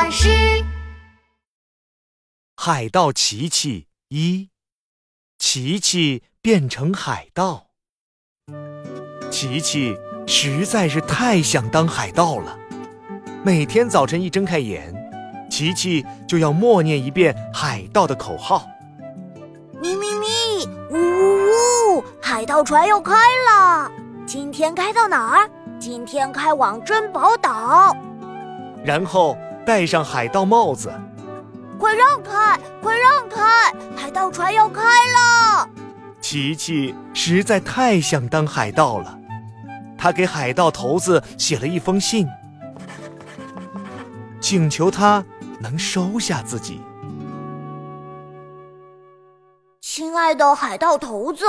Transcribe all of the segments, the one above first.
巴士。海盗琪琪一，琪琪变成海盗。琪琪实在是太想当海盗了，每天早晨一睁开眼，琪琪就要默念一遍海盗的口号：咪咪咪，呜呜呜，海盗船要开了！今天开到哪儿？今天开往珍宝岛。然后戴上海盗帽子。快让开！快让开！海盗船要开了！琪琪实在太想当海盗了，他给海盗头子写了一封信，请求他能收下自己。亲爱的海盗头子，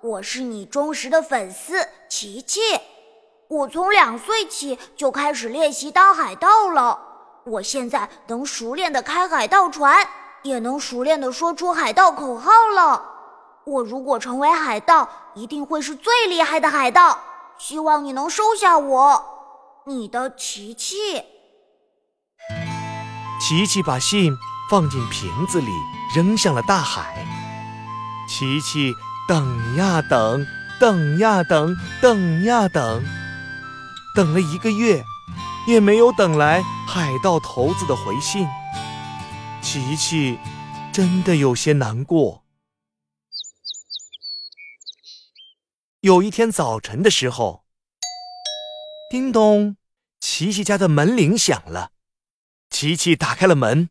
我是你忠实的粉丝琪琪。我从两岁起就开始练习当海盗了。我现在能熟练的开海盗船，也能熟练的说出海盗口号了。我如果成为海盗，一定会是最厉害的海盗。希望你能收下我，你的琪琪。琪琪把信放进瓶子里，扔向了大海。琪琪等呀等，等呀等，等呀等，等了一个月。也没有等来海盗头子的回信，琪琪真的有些难过。有一天早晨的时候，叮咚，琪琪家的门铃响了。琪琪打开了门，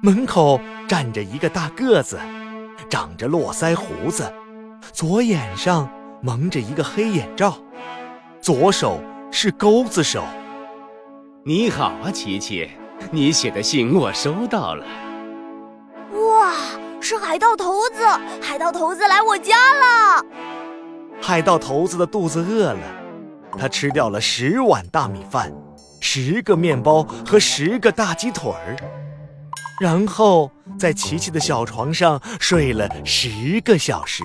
门口站着一个大个子，长着络腮胡子，左眼上蒙着一个黑眼罩，左手是钩子手。你好啊，琪琪，你写的信我收到了。哇，是海盗头子！海盗头子来我家了。海盗头子的肚子饿了，他吃掉了十碗大米饭、十个面包和十个大鸡腿儿，然后在琪琪的小床上睡了十个小时。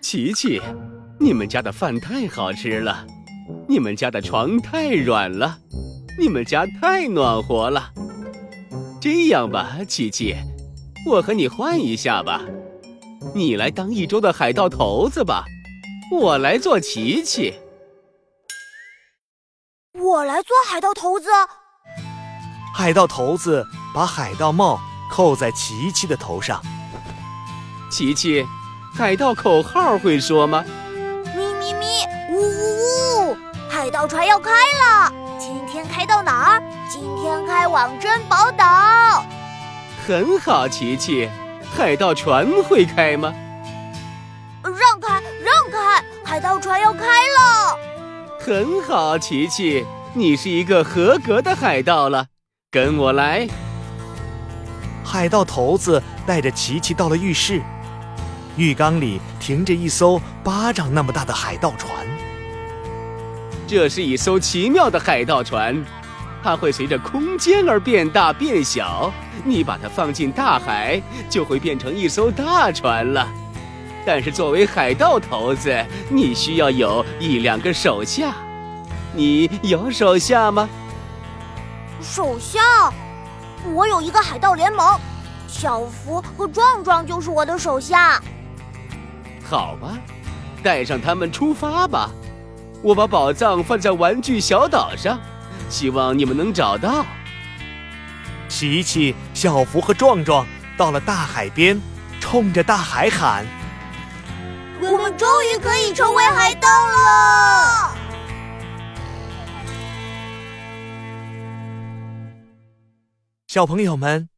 琪琪，你们家的饭太好吃了。你们家的床太软了，你们家太暖和了。这样吧，琪琪，我和你换一下吧，你来当一周的海盗头子吧，我来做琪琪。我来做海盗头子。海盗头子把海盗帽扣在琪琪的头上。琪琪，海盗口号会说吗？海盗船要开了，今天开到哪儿？今天开往珍宝岛。很好，琪琪，海盗船会开吗？让开，让开！海盗船要开了。很好，琪琪，你是一个合格的海盗了。跟我来。海盗头子带着琪琪到了浴室，浴缸里停着一艘巴掌那么大的海盗船。这是一艘奇妙的海盗船，它会随着空间而变大变小。你把它放进大海，就会变成一艘大船了。但是作为海盗头子，你需要有一两个手下。你有手下吗？手下，我有一个海盗联盟，小福和壮壮就是我的手下。好吧，带上他们出发吧。我把宝藏放在玩具小岛上，希望你们能找到。琪琪、小福和壮壮到了大海边，冲着大海喊：“我们终于可以成为海盗了！”小朋友们，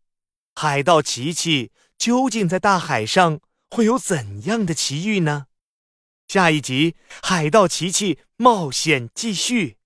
海盗琪琪究竟在大海上会有怎样的奇遇呢？下一集《海盗奇奇冒险》继续。